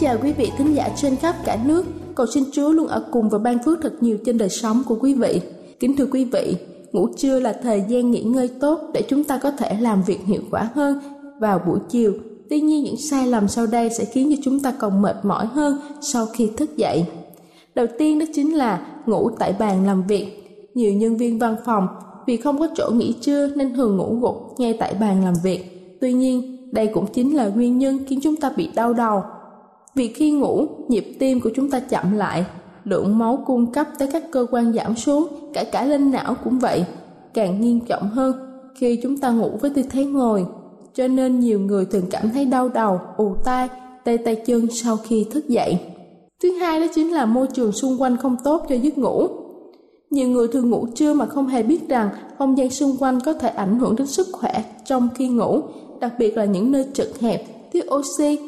Chào quý vị thính giả trên khắp cả nước. Cầu xin Chúa luôn ở cùng và ban phước thật nhiều trên đời sống của quý vị. Kính thưa quý vị, ngủ trưa là thời gian nghỉ ngơi tốt để chúng ta có thể làm việc hiệu quả hơn vào buổi chiều. Tuy nhiên những sai lầm sau đây sẽ khiến cho chúng ta còn mệt mỏi hơn sau khi thức dậy. Đầu tiên đó chính là ngủ tại bàn làm việc. Nhiều nhân viên văn phòng vì không có chỗ nghỉ trưa nên thường ngủ gục ngay tại bàn làm việc. Tuy nhiên, đây cũng chính là nguyên nhân khiến chúng ta bị đau đầu. Vì khi ngủ, nhịp tim của chúng ta chậm lại, lượng máu cung cấp tới các cơ quan giảm xuống, cả cả lên não cũng vậy. Càng nghiêm trọng hơn khi chúng ta ngủ với tư thế ngồi. Cho nên nhiều người thường cảm thấy đau đầu, ù tai, tê tay chân sau khi thức dậy. Thứ hai đó chính là môi trường xung quanh không tốt cho giấc ngủ. Nhiều người thường ngủ trưa mà không hề biết rằng không gian xung quanh có thể ảnh hưởng đến sức khỏe trong khi ngủ đặc biệt là những nơi chật hẹp, thiếu oxy,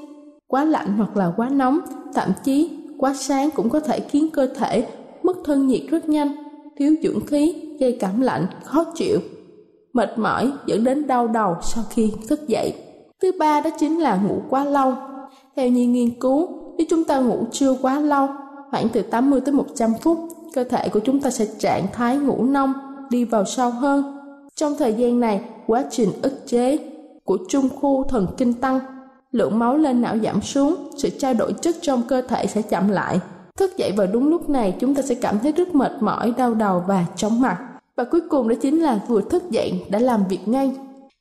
quá lạnh hoặc là quá nóng, thậm chí quá sáng cũng có thể khiến cơ thể mất thân nhiệt rất nhanh, thiếu dưỡng khí, gây cảm lạnh, khó chịu, mệt mỏi dẫn đến đau đầu sau khi thức dậy. Thứ ba đó chính là ngủ quá lâu. Theo như nghiên cứu, nếu chúng ta ngủ chưa quá lâu, khoảng từ 80 tới 100 phút, cơ thể của chúng ta sẽ trạng thái ngủ nông, đi vào sâu hơn. Trong thời gian này, quá trình ức chế của trung khu thần kinh tăng, lượng máu lên não giảm xuống, sự trao đổi chất trong cơ thể sẽ chậm lại. Thức dậy vào đúng lúc này chúng ta sẽ cảm thấy rất mệt mỏi, đau đầu và chóng mặt. Và cuối cùng đó chính là vừa thức dậy đã làm việc ngay.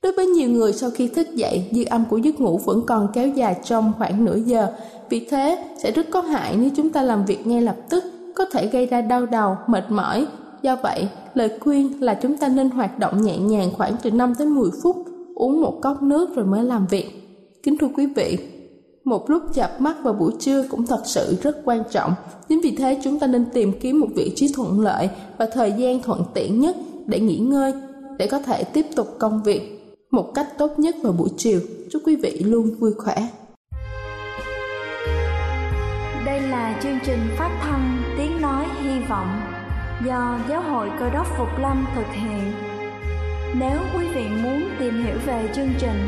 Đối với nhiều người sau khi thức dậy, dư âm của giấc ngủ vẫn còn kéo dài trong khoảng nửa giờ. Vì thế, sẽ rất có hại nếu chúng ta làm việc ngay lập tức, có thể gây ra đau đầu, mệt mỏi. Do vậy, lời khuyên là chúng ta nên hoạt động nhẹ nhàng khoảng từ 5 đến 10 phút uống một cốc nước rồi mới làm việc. Kính thưa quý vị, một lúc chập mắt vào buổi trưa cũng thật sự rất quan trọng. Chính vì thế chúng ta nên tìm kiếm một vị trí thuận lợi và thời gian thuận tiện nhất để nghỉ ngơi, để có thể tiếp tục công việc một cách tốt nhất vào buổi chiều. Chúc quý vị luôn vui khỏe. Đây là chương trình phát thanh Tiếng Nói Hy Vọng do Giáo hội Cơ đốc Phục Lâm thực hiện nếu quý vị muốn tìm hiểu về chương trình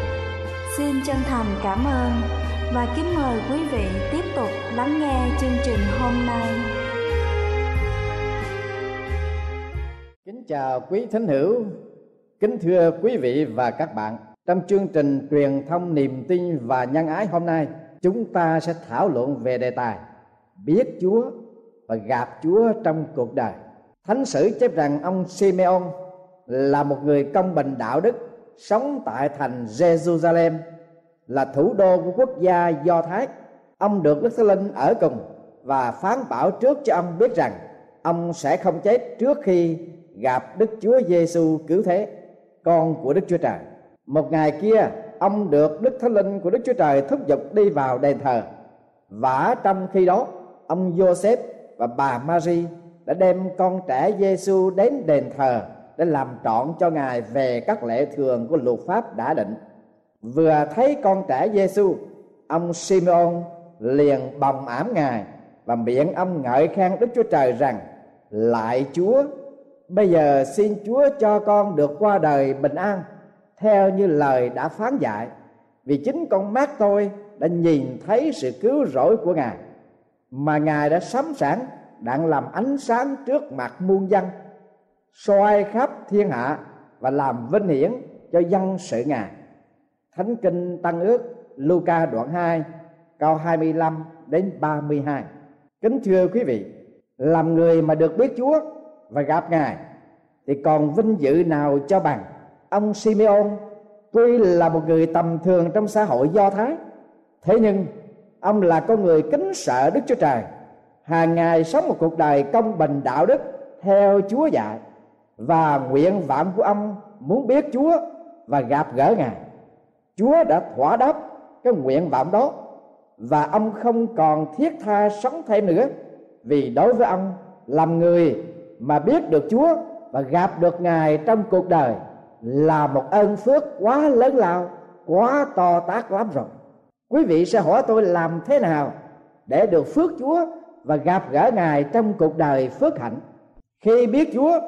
xin chân thành cảm ơn và kính mời quý vị tiếp tục lắng nghe chương trình hôm nay. Kính chào quý thính hữu, kính thưa quý vị và các bạn. Trong chương trình truyền thông niềm tin và nhân ái hôm nay, chúng ta sẽ thảo luận về đề tài biết chúa và gặp chúa trong cuộc đời. Thánh sử chép rằng ông Simeon là một người công bình đạo đức sống tại thành Jerusalem là thủ đô của quốc gia Do Thái. Ông được Đức Thánh Linh ở cùng và phán bảo trước cho ông biết rằng ông sẽ không chết trước khi gặp Đức Chúa Giêsu cứu thế, con của Đức Chúa Trời. Một ngày kia, ông được Đức Thánh Linh của Đức Chúa Trời thúc giục đi vào đền thờ. Và trong khi đó, ông Joseph và bà Mary đã đem con trẻ Giêsu đến đền thờ để làm trọn cho ngài về các lễ thường của luật pháp đã định. Vừa thấy con trẻ Giêsu, ông Simeon liền bồng ảm ngài và miệng ông ngợi khen Đức Chúa Trời rằng: Lại Chúa, bây giờ xin Chúa cho con được qua đời bình an theo như lời đã phán dạy, vì chính con mắt tôi đã nhìn thấy sự cứu rỗi của Ngài mà Ngài đã sắm sẵn đặng làm ánh sáng trước mặt muôn dân soi khắp thiên hạ và làm vinh hiển cho dân sự ngài. Thánh kinh tăng ước Luca đoạn 2 câu 25 đến 32 kính thưa quý vị, làm người mà được biết Chúa và gặp ngài, thì còn vinh dự nào cho bằng? Ông Simeon, tuy là một người tầm thường trong xã hội do thái, thế nhưng ông là con người kính sợ đức chúa trời. Hàng ngày sống một cuộc đời công bình đạo đức theo chúa dạy và nguyện vọng của ông muốn biết Chúa và gặp gỡ Ngài. Chúa đã thỏa đáp cái nguyện vọng đó và ông không còn thiết tha sống thêm nữa vì đối với ông làm người mà biết được Chúa và gặp được Ngài trong cuộc đời là một ơn phước quá lớn lao, quá to tát lắm rồi. Quý vị sẽ hỏi tôi làm thế nào để được phước Chúa và gặp gỡ Ngài trong cuộc đời phước hạnh. Khi biết Chúa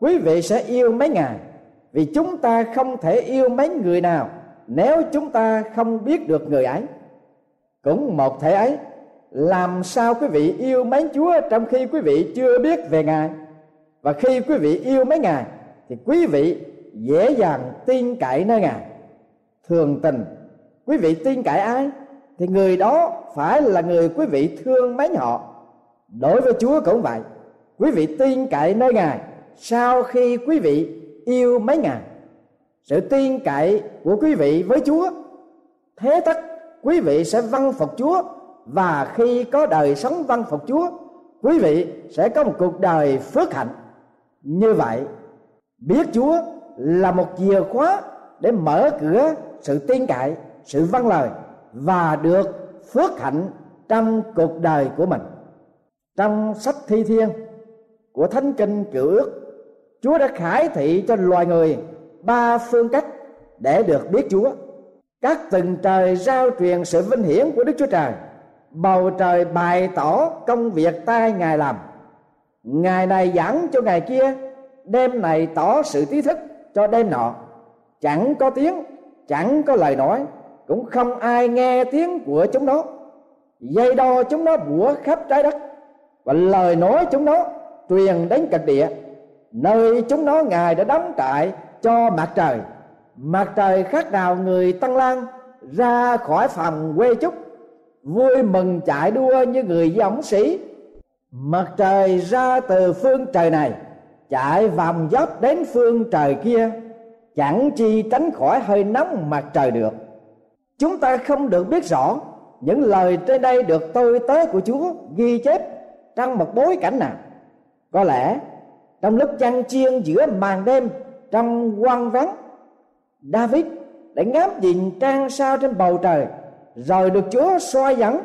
quý vị sẽ yêu mấy ngài, vì chúng ta không thể yêu mấy người nào nếu chúng ta không biết được người ấy. Cũng một thể ấy, làm sao quý vị yêu mến Chúa trong khi quý vị chưa biết về Ngài? Và khi quý vị yêu mấy Ngài, thì quý vị dễ dàng tin cậy nơi Ngài. Thường tình, quý vị tin cậy ai? Thì người đó phải là người quý vị thương mến họ. Đối với Chúa cũng vậy, quý vị tin cậy nơi Ngài sau khi quý vị yêu mấy ngàn, sự tin cậy của quý vị với chúa, thế tất quý vị sẽ văn phục chúa. Và khi có đời sống văn phục chúa, quý vị sẽ có một cuộc đời phước hạnh. Như vậy, biết chúa là một chìa khóa để mở cửa sự tin cậy, sự văn lời và được phước hạnh trong cuộc đời của mình. Trong sách thi thiên của thánh kinh cựu ước Chúa đã khải thị cho loài người ba phương cách để được biết Chúa. Các tầng trời giao truyền sự vinh hiển của Đức Chúa Trời. Bầu trời bày tỏ công việc tay Ngài làm. Ngày này giảng cho ngày kia, đêm này tỏ sự trí thức cho đêm nọ. Chẳng có tiếng, chẳng có lời nói, cũng không ai nghe tiếng của chúng nó. Dây đo chúng nó bủa khắp trái đất và lời nói chúng nó truyền đến cực địa nơi chúng nó ngài đã đóng trại cho mặt trời. Mặt trời khác nào người tăng lan ra khỏi phòng quê chúc, vui mừng chạy đua như người dõng sĩ. Mặt trời ra từ phương trời này, chạy vòng dốc đến phương trời kia, chẳng chi tránh khỏi hơi nóng mặt trời được. Chúng ta không được biết rõ những lời trên đây được tôi tớ của chúa ghi chép trong một bối cảnh nào. Có lẽ trong lúc chăn chiên giữa màn đêm, trong quang vắng, David đã ngắm nhìn trang sao trên bầu trời, rồi được Chúa soi dẫn.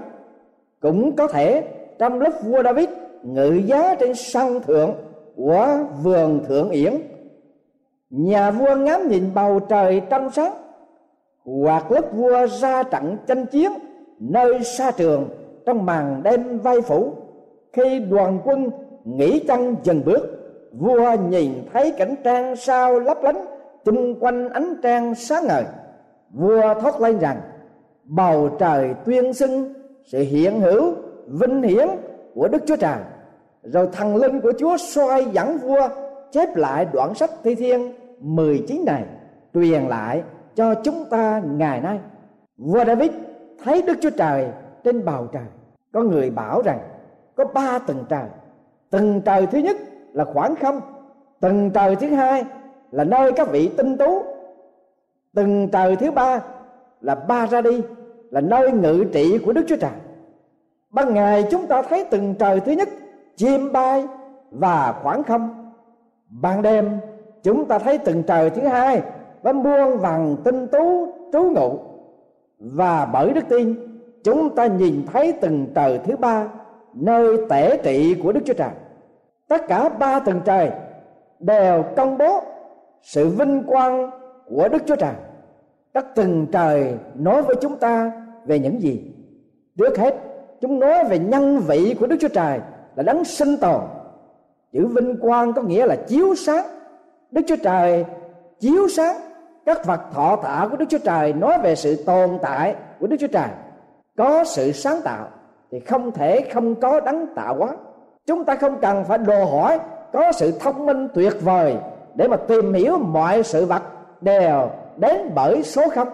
Cũng có thể trong lúc vua David ngự giá trên sân thượng của vườn thượng yển, nhà vua ngắm nhìn bầu trời trong sáng, hoặc lúc vua ra trận tranh chiến nơi xa trường trong màn đêm vây phủ, khi đoàn quân nghỉ chân dừng bước vua nhìn thấy cảnh trang sao lấp lánh, chung quanh ánh trăng sáng ngời. Vua thốt lên rằng, bầu trời tuyên xưng sự hiện hữu vinh hiển của đức chúa trời. Rồi thần linh của chúa soi dẫn vua chép lại đoạn sách thi thiên 19 này, truyền lại cho chúng ta ngày nay. Vua david thấy đức chúa trời trên bầu trời. Có người bảo rằng, có ba tầng trời. Tầng trời thứ nhất là khoảng không. Tầng trời thứ hai là nơi các vị tinh tú. Tầng trời thứ ba là ba ra đi, là nơi ngự trị của đức chúa trời. Ban ngày chúng ta thấy từng trời thứ nhất, chim bay và khoảng không. Ban đêm chúng ta thấy từng trời thứ hai với muôn vàng tinh tú, trú ngụ. Và bởi đức tin, chúng ta nhìn thấy từng trời thứ ba, nơi tể trị của đức chúa trời tất cả ba tầng trời đều công bố sự vinh quang của đức chúa trời. Các tầng trời nói với chúng ta về những gì? Trước hết, chúng nói về nhân vị của đức chúa trời là đấng sinh tồn. Chữ vinh quang có nghĩa là chiếu sáng. Đức chúa trời chiếu sáng các vật thọ tạ của đức chúa trời, nói về sự tồn tại của đức chúa trời. Có sự sáng tạo thì không thể không có đấng tạo hóa chúng ta không cần phải đồ hỏi, có sự thông minh tuyệt vời để mà tìm hiểu mọi sự vật đều đến bởi số không.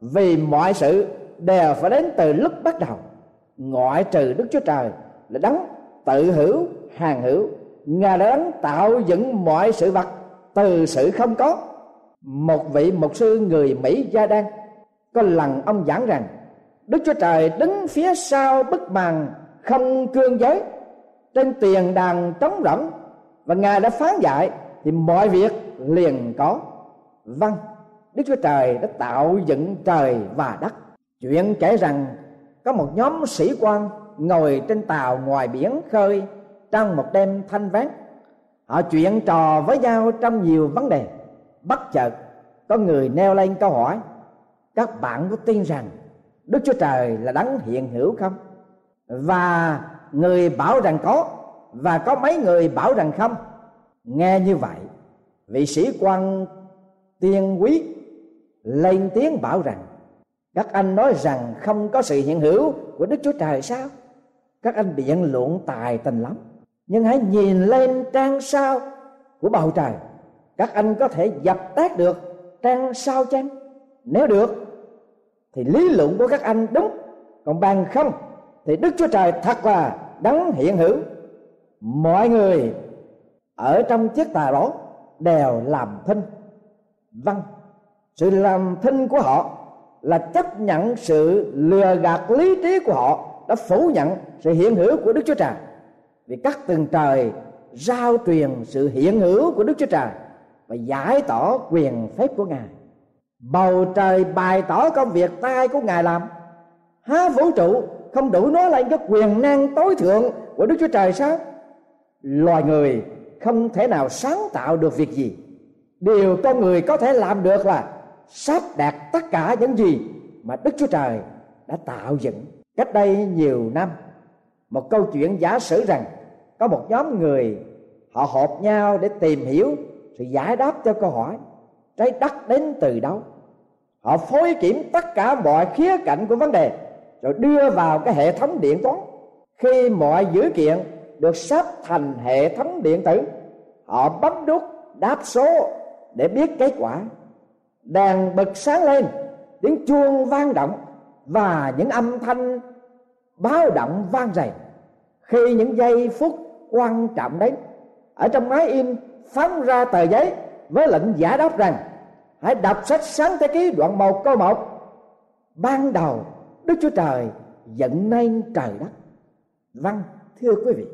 Vì mọi sự đều phải đến từ lúc bắt đầu. Ngoại trừ đức chúa trời là đấng tự hữu, hàng hữu. Ngài đã đấng tạo dựng mọi sự vật từ sự không có. Một vị mục sư người mỹ gia đan có lần ông giảng rằng, đức chúa trời đứng phía sau bức màn không cương giới trên tiền đàn trống rỗng, và ngài đã phán dạy, thì mọi việc liền có vâng đức chúa trời đã tạo dựng trời và đất. Chuyện kể rằng, có một nhóm sĩ quan ngồi trên tàu ngoài biển khơi trong một đêm thanh vắng. Họ chuyện trò với nhau trong nhiều vấn đề. Bất chợt, có người neo lên câu hỏi, các bạn có tin rằng đức chúa trời là đấng hiện hữu không? Và người bảo rằng có, và có mấy người bảo rằng không? Nghe như vậy, vị sĩ quan tiên quý lên tiếng bảo rằng, các anh nói rằng không có sự hiện hữu của đức chúa trời sao? Các anh biện luận tài tình lắm, nhưng hãy nhìn lên trang sao của bầu trời. Các anh có thể dập tắt được trang sao chăng? Nếu được, thì lý luận của các anh đúng, còn bằng không thì đức chúa trời thật là đấng hiện hữu. Mọi người ở trong chiếc tà đó đều làm thinh. Vâng sự làm thinh của họ là chấp nhận sự lừa gạt lý trí của họ, đã phủ nhận sự hiện hữu của đức chúa trời. Vì các tầng trời giao truyền sự hiện hữu của đức chúa trời và giải tỏ quyền phép của ngài. Bầu trời bày tỏ công việc tay của ngài làm, há vũ trụ không đủ nói lên cái quyền năng tối thượng của đức chúa trời sao? Loài người không thể nào sáng tạo được việc gì. Điều con người có thể làm được là sắp đạt tất cả những gì mà đức chúa trời đã tạo dựng. Cách đây nhiều năm, một câu chuyện giả sử rằng có một nhóm người, họ họp nhau để tìm hiểu sự giải đáp cho câu hỏi, trái đất đến từ đâu? Họ phối kiểm tất cả mọi khía cạnh của vấn đề rồi đưa vào cái hệ thống điện toán. Khi mọi dữ kiện được sắp thành hệ thống điện tử, họ bấm nút đáp số để biết kết quả. Đèn bật sáng lên, tiếng chuông vang động và những âm thanh báo động vang dày khi những giây phút quan trọng đến, ở trong máy in phóng ra tờ giấy với lệnh giả đáp rằng, hãy đọc sách sáng thế ký đoạn 1 câu một. Ban đầu đức chúa trời dựng nên trời đất. Vâng thưa quý vị,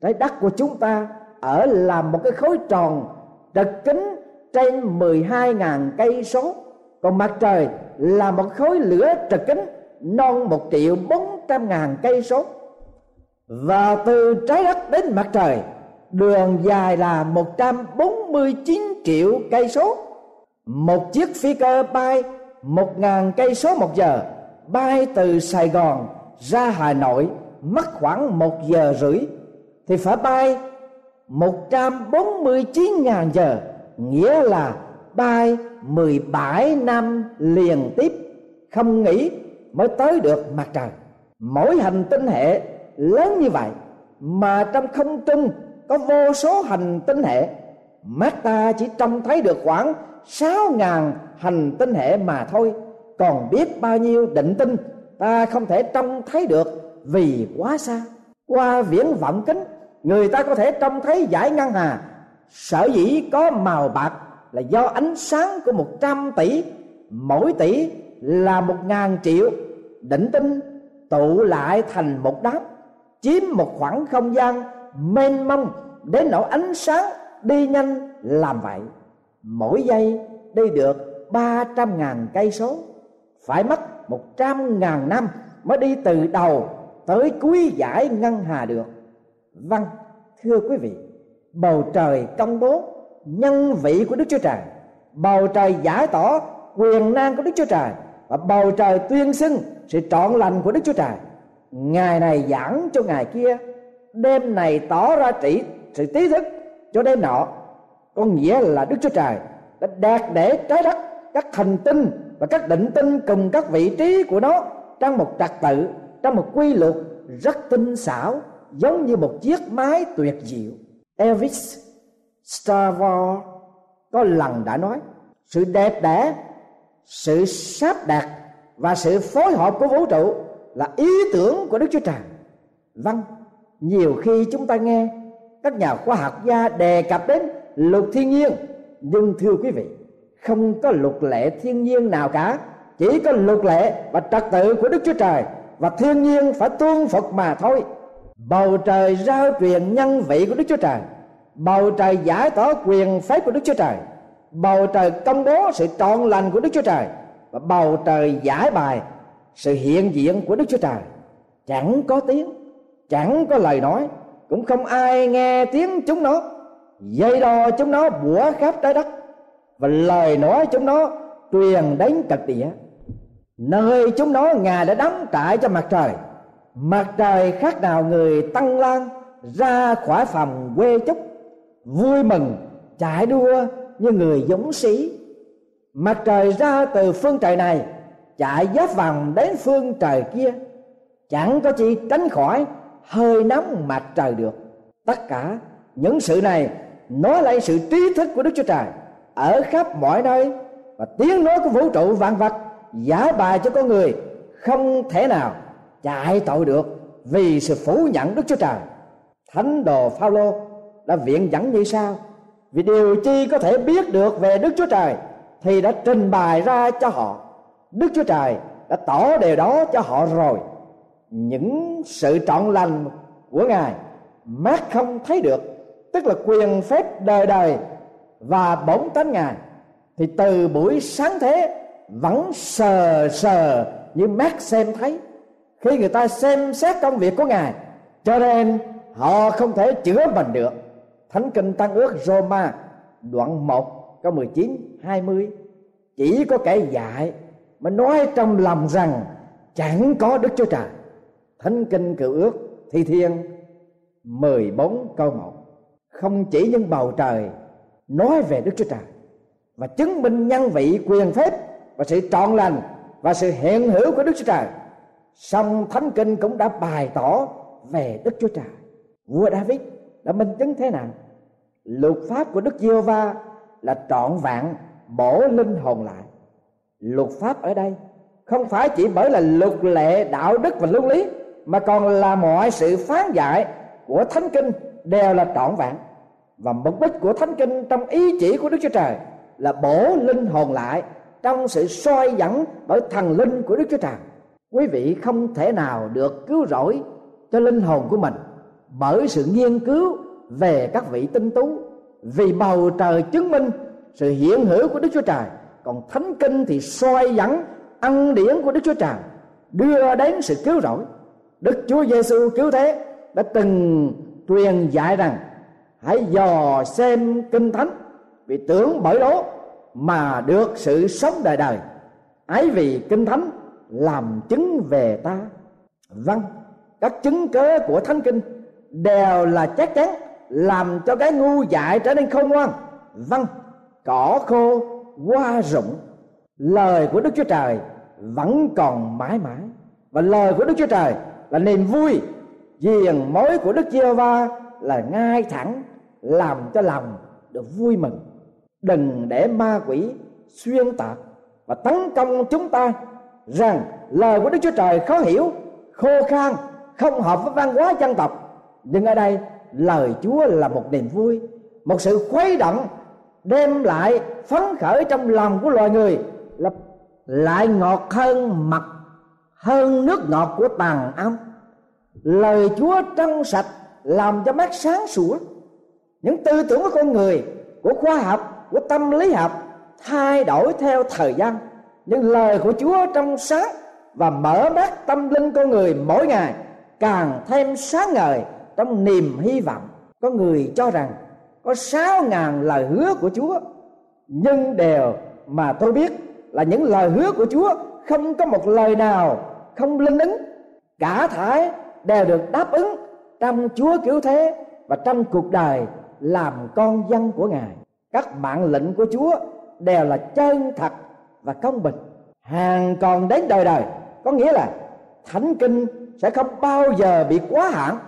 trái đất của chúng ta ở làm một cái khối tròn trực kính trên 12.000 cây số. Còn mặt trời là một khối lửa trực kính non một triệu bốn trăm ngàn cây số. Và từ trái đất đến mặt trời, đường dài là 149 triệu cây số. Một chiếc phi cơ bay một ngàn cây số một giờ bay từ Sài Gòn ra Hà Nội, mất khoảng một giờ rưỡi, thì phải bay 149 ngàn giờ, nghĩa là bay 17 năm liền tiếp, không nghỉ mới tới được mặt trời. Mỗi hành tinh hệ lớn như vậy, mà trong không trung có vô số hành tinh hệ mắt ta chỉ trông thấy được khoảng sáu ngàn hành tinh hệ mà thôi còn biết bao nhiêu định tinh, ta không thể trông thấy được vì quá xa. Qua viễn vọng kính, người ta có thể trông thấy giải ngân hà. Sở dĩ có màu bạc là do ánh sáng của một trăm tỷ, mỗi tỷ là một ngàn triệu. Định tinh tụ lại thành một đám, chiếm một khoảng không gian mênh mông đến nỗi ánh sáng đi nhanh làm vậy. Mỗi giây đi được ba trăm ngàn cây số phải mất một trăm ngàn năm mới đi từ đầu tới cuối giải ngân hà được. Vâng thưa quý vị, bầu trời công bố, nhân vị của đức chúa trời, bầu trời giải tỏ quyền năng của đức chúa trời và bầu trời tuyên xưng sự trọn lành của đức chúa trời. Ngày này giảng cho ngày kia, đêm này tỏ ra trị, sự trí thức cho đêm nọ. Có nghĩa là đức chúa trời đã đạt để trái đất các hành tinh và các định tinh cùng các vị trí của nó trong một trật tự, trong một quy luật rất tinh xảo, giống như một chiếc máy tuyệt diệu. Elvis Stavro có lần đã nói, sự đẹp đẽ, sự sắp đặt và sự phối hợp của vũ trụ là ý tưởng của đức chúa trời. Vâng nhiều khi chúng ta nghe các nhà khoa học gia đề cập đến luật thiên nhiên, nhưng thưa quý vị không có luật lệ thiên nhiên nào cả. Chỉ có luật lệ và trật tự của đức chúa trời. Và thiên nhiên phải tuân phục mà thôi. Bầu trời rao truyền nhân vị của đức chúa trời. Bầu trời giải tỏ quyền phép của đức chúa trời. Bầu trời công bố sự trọn lành của đức chúa trời. Và bầu trời giải bài sự hiện diện của đức chúa trời. Chẳng có tiếng, chẳng có lời nói, cũng không ai nghe tiếng chúng nó. Dây đo chúng nó bủa khắp trái đất và lời nói chúng nó truyền đến cực địa nơi chúng nó, ngài đã đóng trại cho mặt trời. Mặt trời khác nào người tăng lan ra khỏi phòng quê chúc, vui mừng chạy đua như người dũng sĩ. Mặt trời ra từ phương trời này chạy giáp vòng đến phương trời kia. Chẳng có chi tránh khỏi hơi nóng mặt trời được. Tất cả những sự này nói lại sự trí thức của đức chúa trời ở khắp mọi nơi, và tiếng nói của vũ trụ vạn vật giải bài cho con người, không thể nào chạy tội được vì sự phủ nhận đức chúa trời. Thánh đồ phaolô đã viện dẫn như sau. Vì điều chi có thể biết được về đức chúa trời thì đã trình bày ra cho họ. Đức chúa trời đã tỏ điều đó cho họ rồi. Những sự trọn lành của ngài mắt không thấy được, tức là quyền phép đời đời và bổn tánh ngài, thì từ buổi sáng thế vẫn sờ sờ như mắt xem thấy. Khi người ta xem xét công việc của ngài, cho nên họ không thể chữa mình được. Thánh kinh tăng ước Roma đoạn 1 câu 19 20 chỉ có kẻ dạy mà nói trong lòng rằng chẳng có Đức Chúa Trời. Thánh kinh cựu ước thi thiên 14 câu 1 Không chỉ những bầu trời nói về Đức Chúa Trời Và chứng minh nhân vị quyền phép và sự trọn lành và sự hiện hữu của Đức Chúa Trời. Song Thánh Kinh cũng đã bày tỏ về Đức Chúa Trời. Vua David đã minh chứng thế nào? Luật pháp của Đức giê va là trọn vẹn, bổ linh hồn lại. Luật pháp ở đây không phải chỉ bởi là luật lệ, đạo đức và luân lý, mà còn là mọi sự phán dạy của thánh kinh đều là trọn vẹn và mục đích của thánh kinh trong ý chỉ của đức chúa trời là bổ linh hồn lại trong sự soi dẫn bởi thần linh của đức chúa trời. Quý vị không thể nào được cứu rỗi cho linh hồn của mình bởi sự nghiên cứu về các vị tinh tú. Vì bầu trời chứng minh sự hiện hữu của đức chúa trời, còn thánh kinh thì soi dẫn ân điển của đức chúa trời đưa đến sự cứu rỗi. Đức chúa giêsu cứu thế đã từng truyền dạy rằng hãy dò xem kinh thánh. Vì tưởng bởi đó mà được sự sống đời đời. Ấy vì kinh thánh làm chứng về ta. Vâng các chứng cớ của thánh kinh đều là chắc chắn, làm cho cái ngu dại trở nên khôn ngoan. Vâng cỏ khô, hoa rụng, lời của đức chúa trời vẫn còn mãi mãi. Và lời của đức chúa trời là niềm vui diền mối của đức giê va là ngay thẳng, làm cho lòng được vui mừng. Đừng để ma quỷ xuyên tạc và tấn công chúng ta rằng lời của đức chúa trời khó hiểu, khô khan, không hợp với văn hóa dân tộc. Nhưng ở đây, lời chúa là một niềm vui, một sự khuấy động, đem lại phấn khởi trong lòng của loài người là lại ngọt hơn mật, hơn nước ngọt của tàn ong lời chúa trong sạch làm cho mắt sáng sủa. Những tư tưởng của con người, của khoa học, của tâm lý học thay đổi theo thời gian. Nhưng lời của chúa trong sáng và mở mắt tâm linh con người mỗi ngày càng thêm sáng ngời trong niềm hy vọng. Có người cho rằng có sáu ngàn lời hứa của chúa, nhưng đều mà tôi biết là những lời hứa của chúa không có một lời nào không linh ứng. Cả thải đều được đáp ứng trong chúa cứu thế và trong cuộc đời làm con dân của ngài. Các mạng lệnh của chúa đều là chân thật và công bình. Hàng còn đến đời đời, có nghĩa là thánh kinh sẽ không bao giờ bị quá hạn.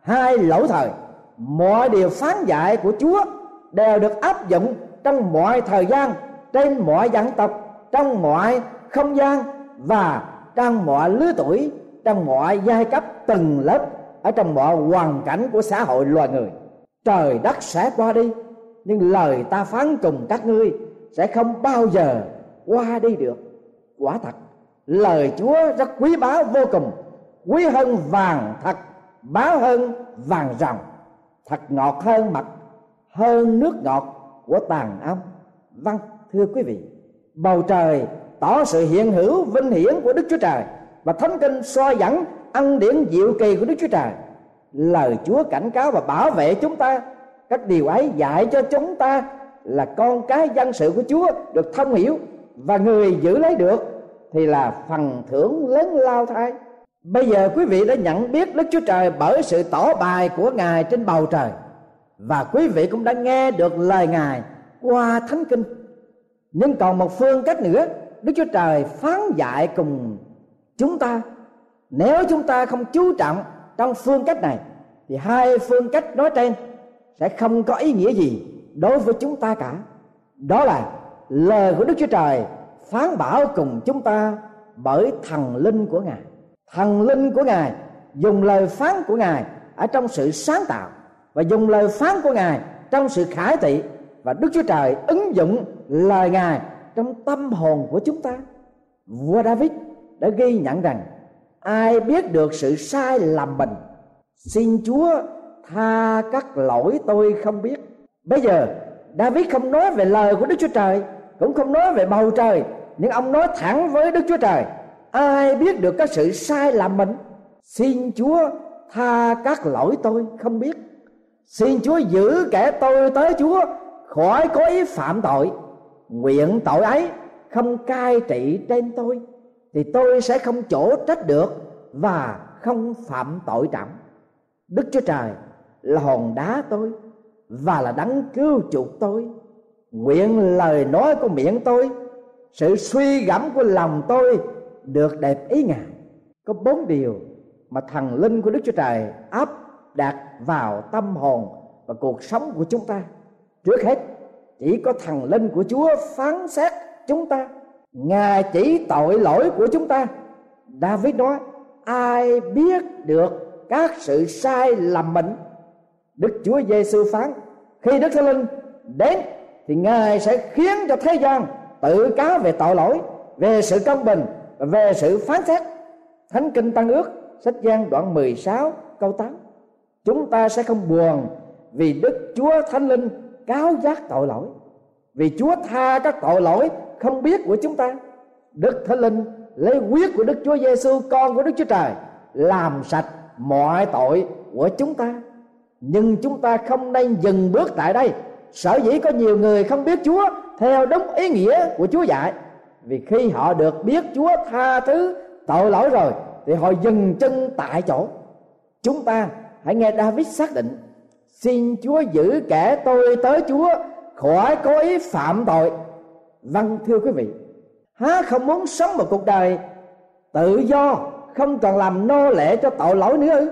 Hai lỗi thời, mọi điều phán dạy của chúa đều được áp dụng trong mọi thời gian, trên mọi dân tộc, trong mọi không gian và trong mọi lứa tuổi, trong mọi giai cấp từng lớp ở trong mọi hoàn cảnh của xã hội loài người, trời đất sẽ qua đi, nhưng lời ta phán cùng các ngươi sẽ không bao giờ qua đi được. Quả thật, lời chúa rất quý báu vô cùng, quý hơn vàng thật báo hơn vàng ròng, thật ngọt hơn mật, hơn nước ngọt của tàn ong vâng thưa quý vị, bầu trời tỏ sự hiện hữu vinh hiển của đức chúa trời và thánh kinh soi dẫn ân điển diệu kỳ của đức chúa trời. Lời chúa cảnh cáo và bảo vệ chúng ta, các điều ấy dạy cho chúng ta là con cái dân sự của chúa được thông hiểu và người giữ lấy được thì là phần thưởng lớn lao thai bây giờ quý vị đã nhận biết đức chúa trời bởi sự tỏ bài của ngài trên bầu trời. Và quý vị cũng đã nghe được lời ngài qua thánh kinh. Nhưng còn một phương cách nữa, đức chúa trời phán dạy cùng chúng ta nếu chúng ta không chú trọng trong phương cách này, thì hai phương cách nói trên sẽ không có ý nghĩa gì đối với chúng ta cả. Đó là lời của đức chúa trời phán bảo cùng chúng ta bởi thần linh của ngài. Thần linh của ngài dùng lời phán của ngài ở trong sự sáng tạo và dùng lời phán của ngài trong sự khải thị và đức chúa trời ứng dụng lời ngài trong tâm hồn của chúng ta. Vua david đã ghi nhận rằng ai biết được sự sai lầm mình? Xin chúa tha các lỗi tôi không biết. Bây giờ, david không nói về lời của đức chúa trời, cũng không nói về bầu trời, nhưng ông nói thẳng với đức chúa trời. Ai biết được các sự sai lầm mình? Xin chúa tha các lỗi tôi không biết. Xin chúa giữ kẻ tôi tới chúa khỏi có ý phạm tội. Nguyện tội ấy không cai trị trên tôi thì tôi sẽ không chỗ trách được và không phạm tội trọng đức chúa trời là hòn đá tôi và là đấng cứu chuộc tôi. Nguyện lời nói của miệng tôi, sự suy gẫm của lòng tôi được đẹp ý ngài. Có bốn điều mà thần linh của đức chúa trời áp đặt vào tâm hồn và cuộc sống của chúng ta. Trước hết, chỉ có thần linh của chúa phán xét chúng ta ngài chỉ tội lỗi của chúng ta. David nói, ai biết được các sự sai lầm mình? Đức chúa giêsu phán, khi đức thánh linh đến thì ngài sẽ khiến cho thế gian tự cáo về tội lỗi, về sự công bình và về sự phán xét. Thánh kinh tăng ước, sách gian đoạn 16 câu 8 chúng ta sẽ không buồn vì đức chúa thánh linh cáo giác tội lỗi, vì chúa tha các tội lỗi không biết của chúng ta. Đức thánh linh lấy huyết của đức chúa giêsu con của đức chúa trời, làm sạch mọi tội của chúng ta. Nhưng chúng ta không nên dừng bước tại đây. Sở dĩ có nhiều người không biết chúa theo đúng ý nghĩa của chúa dạy, vì khi họ được biết chúa tha thứ tội lỗi rồi, thì họ dừng chân tại chỗ. Chúng ta hãy nghe david xác định, xin chúa giữ kẻ tôi tới chúa khỏi có ý phạm tội vâng thưa quý vị, há không muốn sống một cuộc đời tự do, không còn làm nô lệ cho tội lỗi nữa ư?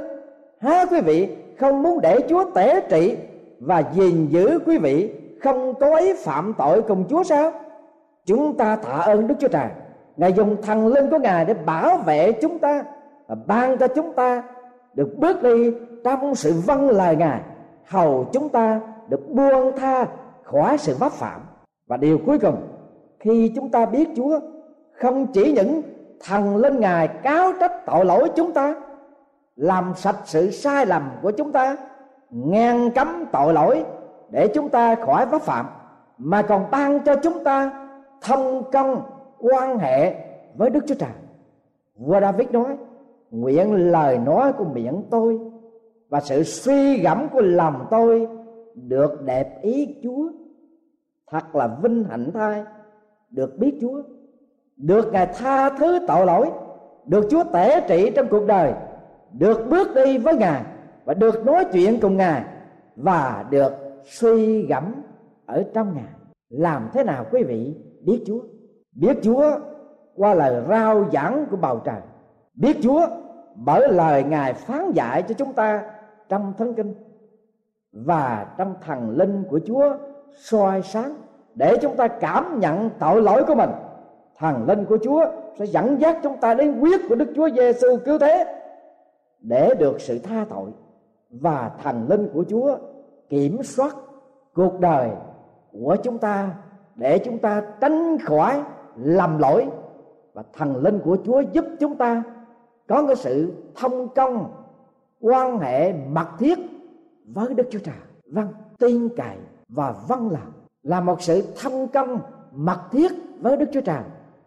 Há quý vị không muốn để chúa tể trị và gìn giữ quý vị không có ý phạm tội cùng chúa sao? Chúng ta tạ ơn đức chúa trời. Ngài dùng thần linh của ngài để bảo vệ chúng ta và ban cho chúng ta được bước đi trong sự vâng lời ngài, hầu chúng ta được buông tha khỏi sự vấp phạm. Và điều cuối cùng khi chúng ta biết Chúa, không chỉ những thần lên ngài cáo trách tội lỗi chúng ta, làm sạch sự sai lầm của chúng ta, ngăn cấm tội lỗi để chúng ta khỏi vấp phạm, mà còn ban cho chúng ta thông công quan hệ với Đức Chúa Trời. Vua David nói: Nguyện lời nói của miệng tôi và sự suy gẫm của lòng tôi được đẹp ý Chúa. Thật là vinh hạnh thay được biết Chúa, được Ngài tha thứ tội lỗi, được Chúa tể trị trong cuộc đời, được bước đi với Ngài và được nói chuyện cùng Ngài và được suy gẫm ở trong Ngài. Làm thế nào quý vị biết Chúa? Biết Chúa qua lời rao giảng của bầu trời. Biết Chúa bởi lời Ngài phán dạy cho chúng ta trong thánh kinh và trong thần linh của Chúa soi sáng để chúng ta cảm nhận tội lỗi của mình thần linh của Chúa sẽ dẫn dắt chúng ta đến quyết của Đức Chúa Giêsu cứu thế để được sự tha tội. Và thần linh của Chúa kiểm soát cuộc đời của chúng ta để chúng ta tránh khỏi lầm lỗi. Và thần linh của Chúa giúp chúng ta có cái sự thông công quan hệ mật thiết với Đức Chúa Trời. Vâng, tin cậy và vâng làm là một sự thông công mật thiết với Đức Chúa Trời,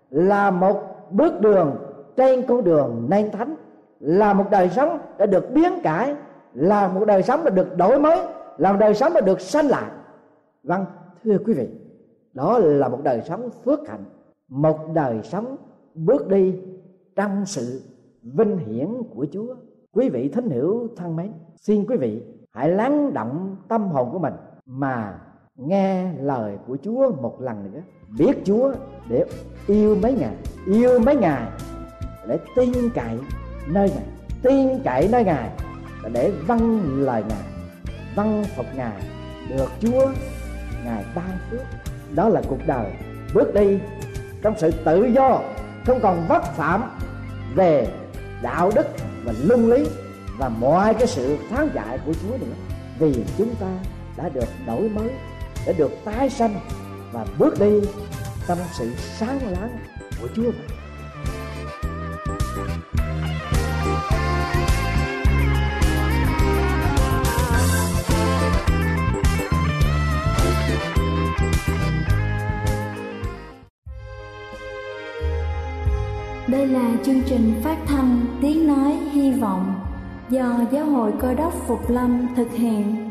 là một bước đường trên con đường nên thánh, là một đời sống đã được biến cải, là một đời sống đã được đổi mới, là một đời sống đã được sanh lại. Vâng, thưa quý vị, đó là một đời sống phước hạnh, một đời sống bước đi trong sự vinh hiển của Chúa. Quý vị thính hiểu thân mến, xin quý vị hãy lắng động tâm hồn của mình mà nghe lời của Chúa một lần nữa. Biết Chúa để yêu mấy ngày, yêu mấy ngày để tin cậy nơi ngài tin cậy nơi ngài để vâng lời ngài vâng phục ngài được Chúa ngài ban phước. Đó là cuộc đời. Bước đi trong sự tự do không còn vấp phạm về đạo đức và luân lý và mọi cái sự tháo dạy của Chúa nữa. Vì chúng ta đã được đổi mới để được tái sanh và bước đi trong sự sáng láng của Chúa Đây là chương trình phát thanh Tiếng Nói Hy Vọng do Giáo hội Cơ đốc Phục Lâm thực hiện.